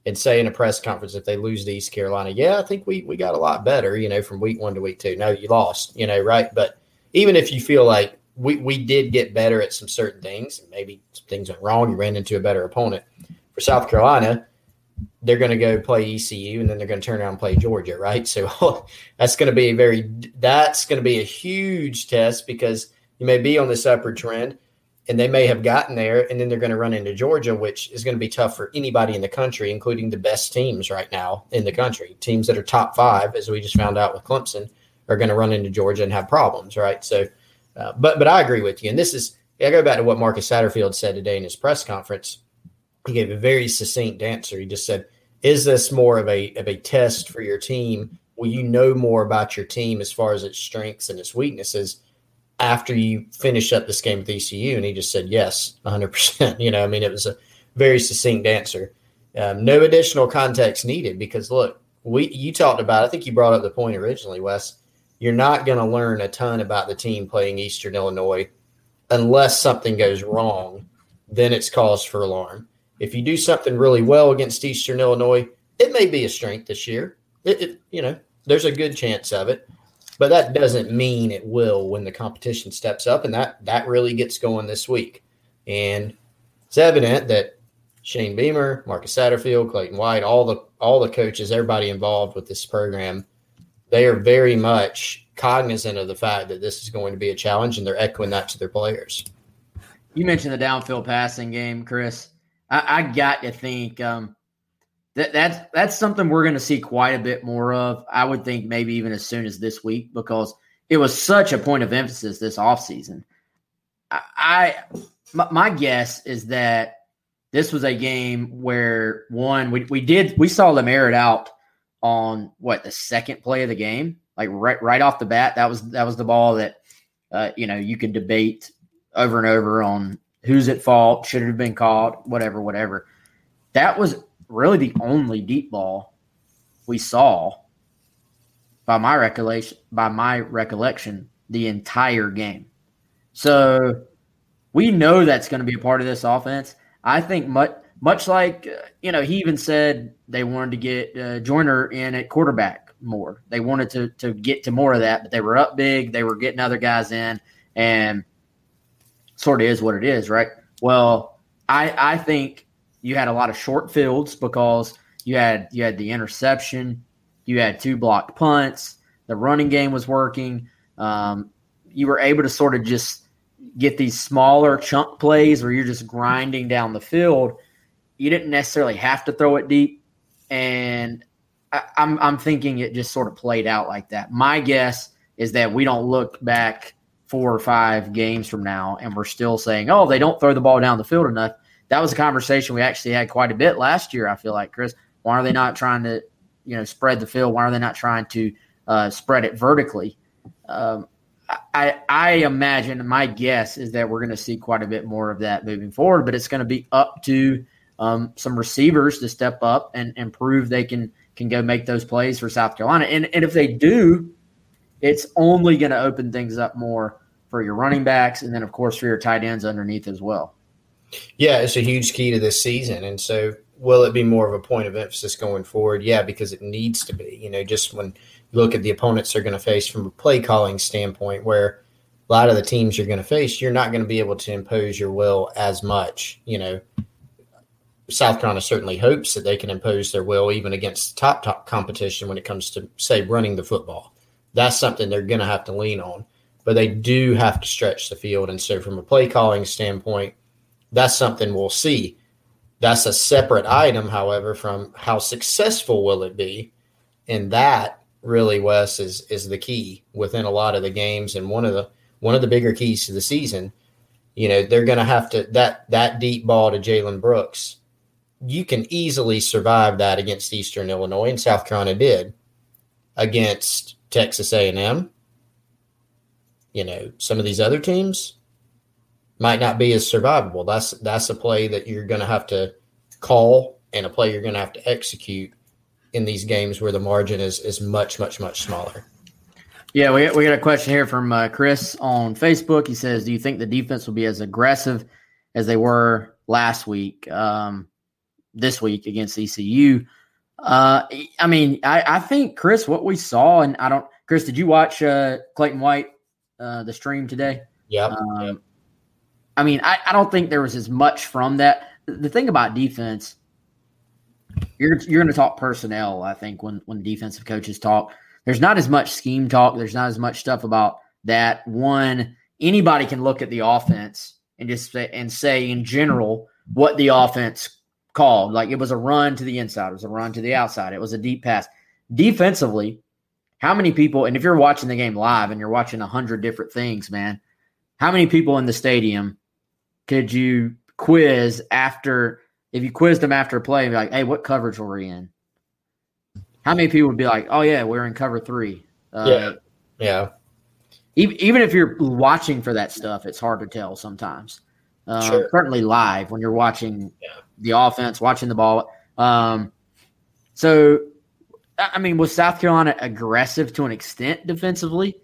and say in a press conference if they lose to East Carolina, yeah, I think we we got a lot better, you know, from week one to week two. No, you lost, you know, right? But even if you feel like we, we did get better at some certain things, and maybe some things went wrong, you ran into a better opponent. For South Carolina, they're going to go play ECU and then they're going to turn around and play Georgia, right? So that's going to be a very that's going to be a huge test because you may be on this upward trend and they may have gotten there and then they're going to run into Georgia, which is going to be tough for anybody in the country, including the best teams right now in the country. Teams that are top five, as we just found out with Clemson, are going to run into Georgia and have problems, right? So, uh, but but I agree with you, and this is I go back to what Marcus Satterfield said today in his press conference. He gave a very succinct answer. He just said, "Is this more of a of a test for your team? Will you know more about your team as far as its strengths and its weaknesses?" after you finish up this game with ECU? And he just said, yes, 100%. You know, I mean, it was a very succinct answer. Um, no additional context needed because, look, we you talked about, I think you brought up the point originally, Wes. You're not going to learn a ton about the team playing Eastern Illinois unless something goes wrong. Then it's cause for alarm. If you do something really well against Eastern Illinois, it may be a strength this year. It, it you know, there's a good chance of it but that doesn't mean it will when the competition steps up, and that that really gets going this week. And it's evident that Shane Beamer, Marcus Satterfield, Clayton White, all the all the coaches, everybody involved with this program, they are very much cognizant of the fact that this is going to be a challenge, and they're echoing that to their players. You mentioned the downfield passing game, Chris. I, I got to think um, that, that's that's something we're going to see quite a bit more of. I would think maybe even as soon as this week because it was such a point of emphasis this offseason. I, I my, my guess is that this was a game where one we, we did we saw it out on what the second play of the game like right right off the bat that was that was the ball that uh, you know you could debate over and over on who's at fault should it have been called whatever whatever that was really the only deep ball we saw by my recollection by my recollection the entire game. So we know that's going to be a part of this offense. I think much much like uh, you know he even said they wanted to get uh, Joyner in at quarterback more. They wanted to to get to more of that, but they were up big. They were getting other guys in, and sort of is what it is, right? Well, I I think you had a lot of short fields because you had you had the interception, you had two blocked punts, the running game was working. Um, you were able to sort of just get these smaller chunk plays where you're just grinding down the field. You didn't necessarily have to throw it deep, and I, I'm I'm thinking it just sort of played out like that. My guess is that we don't look back four or five games from now and we're still saying, oh, they don't throw the ball down the field enough that was a conversation we actually had quite a bit last year. I feel like Chris, why are they not trying to, you know, spread the field? Why are they not trying to uh, spread it vertically? Um, I I imagine my guess is that we're going to see quite a bit more of that moving forward, but it's going to be up to um, some receivers to step up and, and prove they can can go make those plays for South Carolina. And and if they do, it's only going to open things up more for your running backs, and then of course for your tight ends underneath as well. Yeah, it's a huge key to this season. And so, will it be more of a point of emphasis going forward? Yeah, because it needs to be. You know, just when you look at the opponents they're going to face from a play calling standpoint, where a lot of the teams you're going to face, you're not going to be able to impose your will as much. You know, South Carolina certainly hopes that they can impose their will even against top top competition when it comes to say running the football. That's something they're going to have to lean on, but they do have to stretch the field. And so, from a play calling standpoint, that's something we'll see. That's a separate item, however, from how successful will it be, and that really, Wes, is is the key within a lot of the games, and one of the one of the bigger keys to the season. You know, they're going to have to that that deep ball to Jalen Brooks. You can easily survive that against Eastern Illinois, and South Carolina did against Texas A and M. You know, some of these other teams might not be as survivable. That's that's a play that you're going to have to call and a play you're going to have to execute in these games where the margin is is much much much smaller. Yeah, we we got a question here from uh, Chris on Facebook. He says, "Do you think the defense will be as aggressive as they were last week, um, this week against ECU?" Uh, I mean, I, I think Chris, what we saw, and I don't, Chris, did you watch uh, Clayton White uh, the stream today? Yeah. Um, yep. I mean, I, I don't think there was as much from that. The thing about defense, you're you're going to talk personnel. I think when when defensive coaches talk, there's not as much scheme talk. There's not as much stuff about that. One, anybody can look at the offense and just say, and say in general what the offense called. Like it was a run to the inside, it was a run to the outside, it was a deep pass. Defensively, how many people? And if you're watching the game live and you're watching a hundred different things, man, how many people in the stadium could you quiz after if you quizzed them after a play and be like, hey, what coverage were we in? How many people would be like, oh yeah, we're in cover three? Uh, yeah, yeah. Even even if you're watching for that stuff, it's hard to tell sometimes. Uh, sure. Certainly live when you're watching yeah. the offense, watching the ball. Um, so, I mean, was South Carolina aggressive to an extent defensively?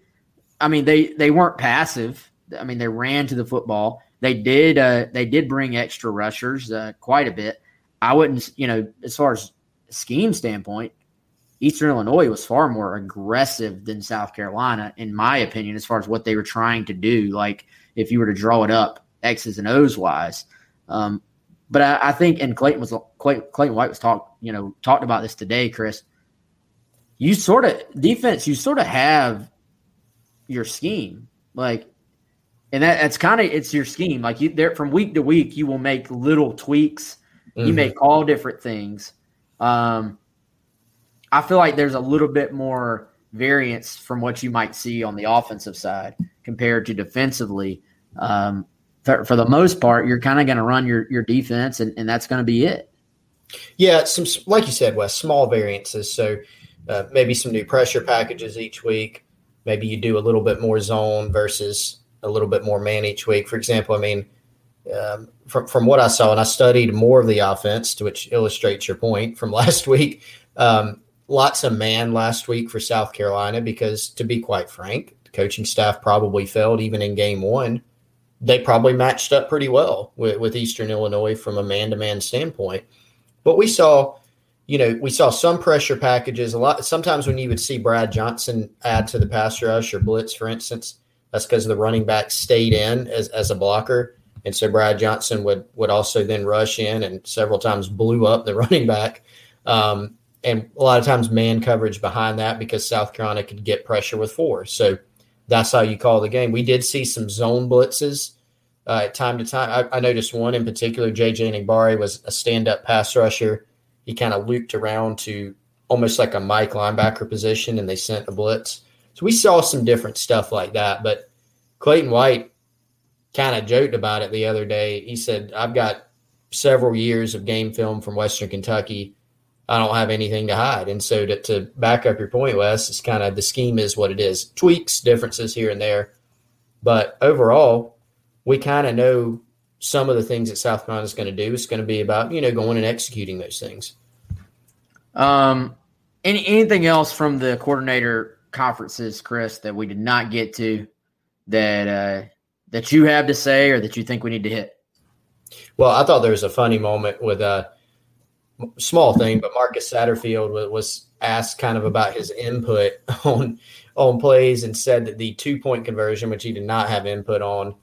I mean, they they weren't passive. I mean, they ran to the football. They did uh, they did bring extra rushers uh, quite a bit. I wouldn't, you know, as far as scheme standpoint, Eastern Illinois was far more aggressive than South Carolina, in my opinion, as far as what they were trying to do. Like if you were to draw it up X's and O's wise. Um, but I, I, think, and Clayton was Clayton, Clayton White was talked, you know, talked about this today, Chris. You sort of defense, you sort of have your scheme, like and that, that's kind of it's your scheme. Like you there from week to week, you will make little tweaks. Mm-hmm. You make all different things. Um, I feel like there's a little bit more variance from what you might see on the offensive side compared to defensively. Um, for, for, the most part, you're kind of going to run your your defense, and, and that's going to be it. Yeah, some like you said, Wes, small variances. So uh, maybe some new pressure packages each week. Maybe you do a little bit more zone versus a little bit more man each week. For example, I mean, um, from from what I saw, and I studied more of the offense, which illustrates your point from last week. Um, lots of man last week for South Carolina because, to be quite frank, the coaching staff probably failed even in game one. They probably matched up pretty well with, with Eastern Illinois from a man to man standpoint. But we saw, you know, we saw some pressure packages a lot. Sometimes when you would see Brad Johnson add to the pass rush or blitz, for instance, that's because the running back stayed in as, as a blocker. And so Brad Johnson would would also then rush in and several times blew up the running back. Um, and a lot of times man coverage behind that because South Carolina could get pressure with four. So that's how you call the game. We did see some zone blitzes uh, time to time. I, I, noticed one in particular. JJ Enagbare was a stand up pass rusher. He kind of looped around to almost like a Mike linebacker position, and they sent a blitz. So we saw some different stuff like that. But Clayton White kind of joked about it the other day. He said, I've got several years of game film from Western Kentucky. I don't have anything to hide. And so to, to back up your point, Wes, it's kind of the scheme is what it is. Tweaks, differences here and there. But overall, we kind of know some of the things that South Carolina is going to do. It's going to be about, you know, going and executing those things. Um, any, anything else from the coordinator conferences, Chris, that we did not get to that uh, that you have to say or that you think we need to hit? Well, I thought there was a funny moment with a small thing, but Marcus Satterfield was asked kind of about his input on on plays and said that the two point conversion, which he did not have input on,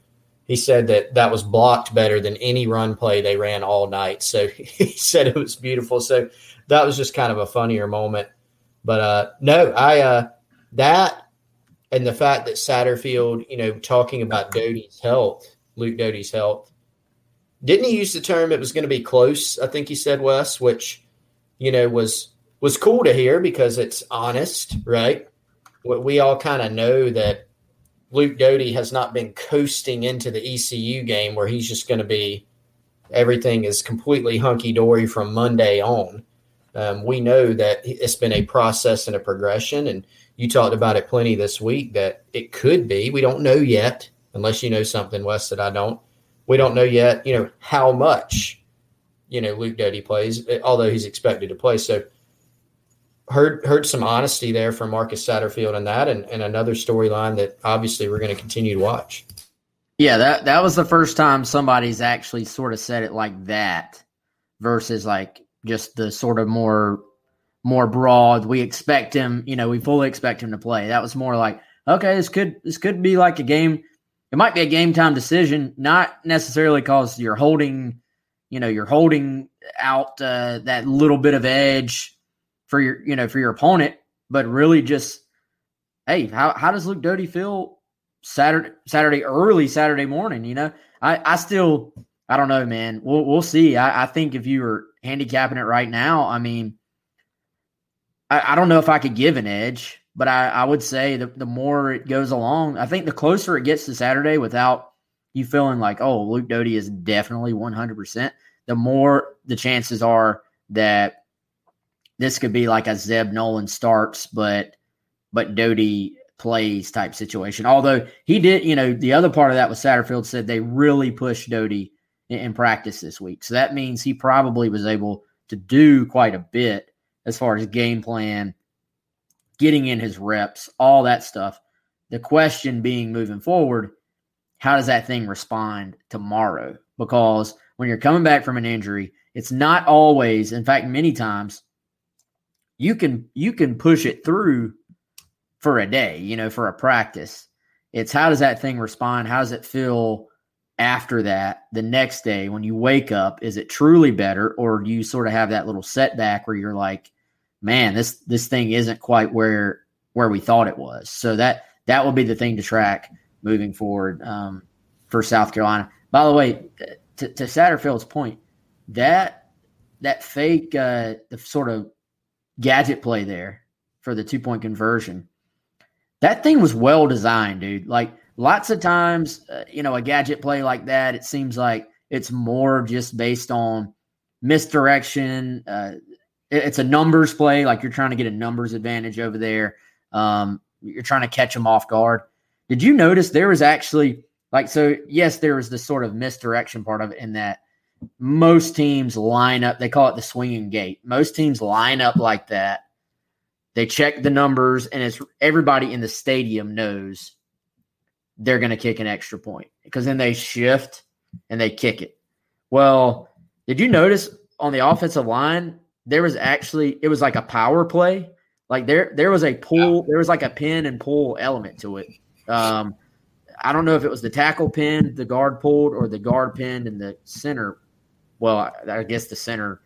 he said that that was blocked better than any run play they ran all night. So he said it was beautiful. So that was just kind of a funnier moment. But uh, no, I uh, that and the fact that Satterfield, you know, talking about Doty's health, Luke Doty's health, didn't he use the term it was going to be close? I think he said Wes, which you know was was cool to hear because it's honest, right? We all kind of know that Luke Doty has not been coasting into the ECU game where he's just going to be everything is completely hunky dory from Monday on. Um, we know that it's been a process and a progression, and you talked about it plenty this week that it could be. We don't know yet, unless you know something, Wes, that I don't. We don't know yet, you know, how much, you know, Luke Doty plays, although he's expected to play. So heard heard some honesty there from Marcus Satterfield and that, and, and another storyline that obviously we're going to continue to watch. Yeah, that that was the first time somebody's actually sort of said it like that, versus like just the sort of more more broad. We expect him, you know, we fully expect him to play. That was more like, okay, this could this could be like a game. It might be a game time decision, not necessarily because you're holding, you know, you're holding out uh, that little bit of edge for your, you know, for your opponent, but really just, hey, how how does Luke Doty feel Saturday Saturday early Saturday morning? You know, I I still I don't know, man. We'll we'll see. I, I think if you were handicapping it right now, I mean, I, I don't know if I could give an edge, but I, I would say the the more it goes along, I think the closer it gets to Saturday without you feeling like, oh, Luke Doty is definitely 100%, the more the chances are that this could be like a Zeb Noland starts, but but Doty plays type situation. Although he did, you know, the other part of that was Satterfield said they really pushed Doty in, practice this week. So that means he probably was able to do quite a bit as far as game plan, getting in his reps, all that stuff. The question being moving forward, how does that thing respond tomorrow? Because when you're coming back from an injury, it's not always, in fact, many times, you can you can push it through for a day, you know, for a practice. It's how does that thing respond? How does it feel after that the next day when you wake up? Is it truly better or do you sort of have that little setback where you're like, man, this this thing isn't quite where where we thought it was. So that that will be the thing to track moving forward um, for South Carolina. By the way, to, to Satterfield's point, that that fake uh, the sort of gadget play there for the two point conversion. That thing was well designed, dude. Like lots of times, uh, you know, a gadget play like that, it seems like it's more just based on misdirection. Uh, it, it's a numbers play, like you're trying to get a numbers advantage over there. Um, you're trying to catch them off guard. Did you notice there was actually like so? Yes, there was the sort of misdirection part of it in that most teams line up. They call it the swinging gate. Most teams line up like that. They check the numbers, and it's everybody in the stadium knows they're going to kick an extra point because then they shift and they kick it. Well, did you notice on the offensive line there was actually it was like a power play. Like there there was a pull, there was like a pin and pull element to it. Um, I don't know if it was the tackle pin, the guard pulled, or the guard pinned and the center well, I guess the center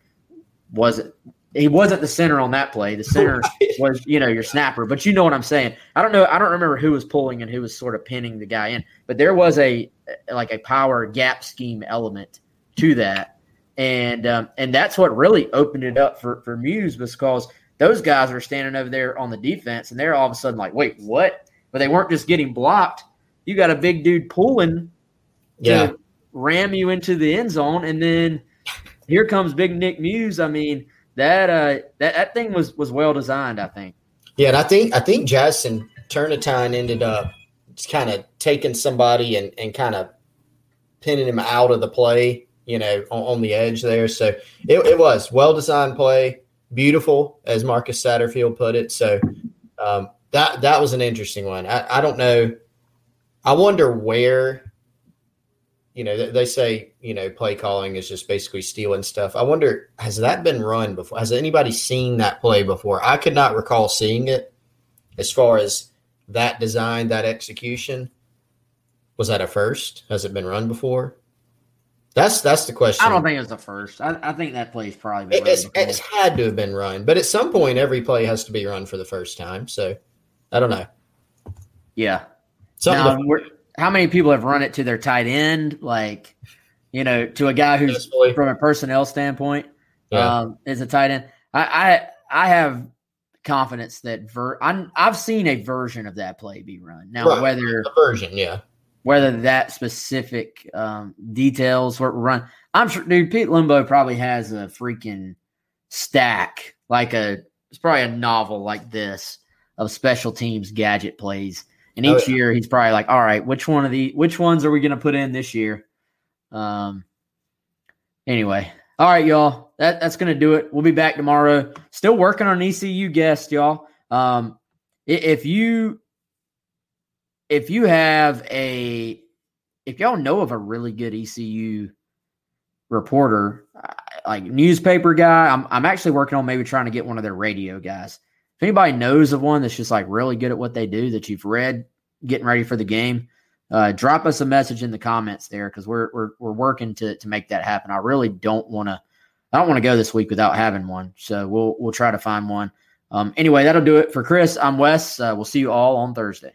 wasn't he wasn't the center on that play. The center right. was, you know, your snapper. But you know what I'm saying. I don't know. I don't remember who was pulling and who was sort of pinning the guy in. But there was a like a power gap scheme element to that, and um, and that's what really opened it up for for Muse because those guys were standing over there on the defense, and they're all of a sudden like, wait, what? But they weren't just getting blocked. You got a big dude pulling. Yeah ram you into the end zone, and then here comes Big Nick Muse. I mean that uh, that that thing was was well designed. I think. Yeah, and I think I think Jason Turnitin ended up kind of taking somebody and and kind of pinning him out of the play. You know, on, on the edge there. So it, it was well designed play, beautiful, as Marcus Satterfield put it. So um, that that was an interesting one. I, I don't know. I wonder where you know, they say, you know, play calling is just basically stealing stuff. I wonder, has that been run before? Has anybody seen that play before? I could not recall seeing it as far as that design, that execution. Was that a first? Has it been run before? That's that's the question. I don't think it's the first. I, I think that play's probably been it's, it's had to have been run, but at some point, every play has to be run for the first time. So I don't know. Yeah. Something how many people have run it to their tight end? Like, you know, to a guy who's from a personnel standpoint Yeah. um, is a tight end. I, I I have confidence that ver- I'm, I've seen a version of that play be run. Now Right. whether A version, yeah. whether that specific um, details were run, I'm sure, dude. Pete Lembo probably has a freaking stack, like a it's probably a novel like this of special teams gadget plays. And Oh, each yeah. year he's probably like, all right, which one of the which ones are we going to put in this year? Um. Anyway, all right, y'all. That that's going to do it. We'll be back tomorrow. Still working on ECU guest, y'all. Um, if you if you have a if y'all know of a really good ECU reporter, like newspaper guy, I'm I'm actually working on maybe trying to get one of their radio guys. If anybody knows of one that's just like really good at what they do that you've read getting ready for the game, uh, drop us a message in the comments there because we're we're we're working to to make that happen. I really don't want to I don't want to go this week without having one, so we'll we'll try to find one. Um, anyway, that'll do it for Chris. I'm Wes. Uh, we'll see you all on Thursday.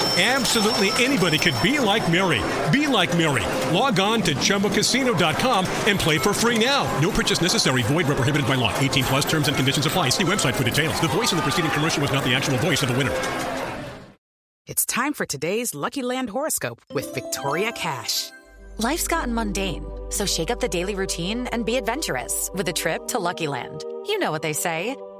Absolutely anybody could be like Mary. Be like Mary. Log on to chumbacasino.com and play for free now. No purchase necessary. Void where prohibited by law. 18 plus terms and conditions apply. See website for details. The voice in the preceding commercial was not the actual voice of the winner. It's time for today's Lucky Land horoscope with Victoria Cash. Life's gotten mundane, so shake up the daily routine and be adventurous with a trip to Lucky Land. You know what they say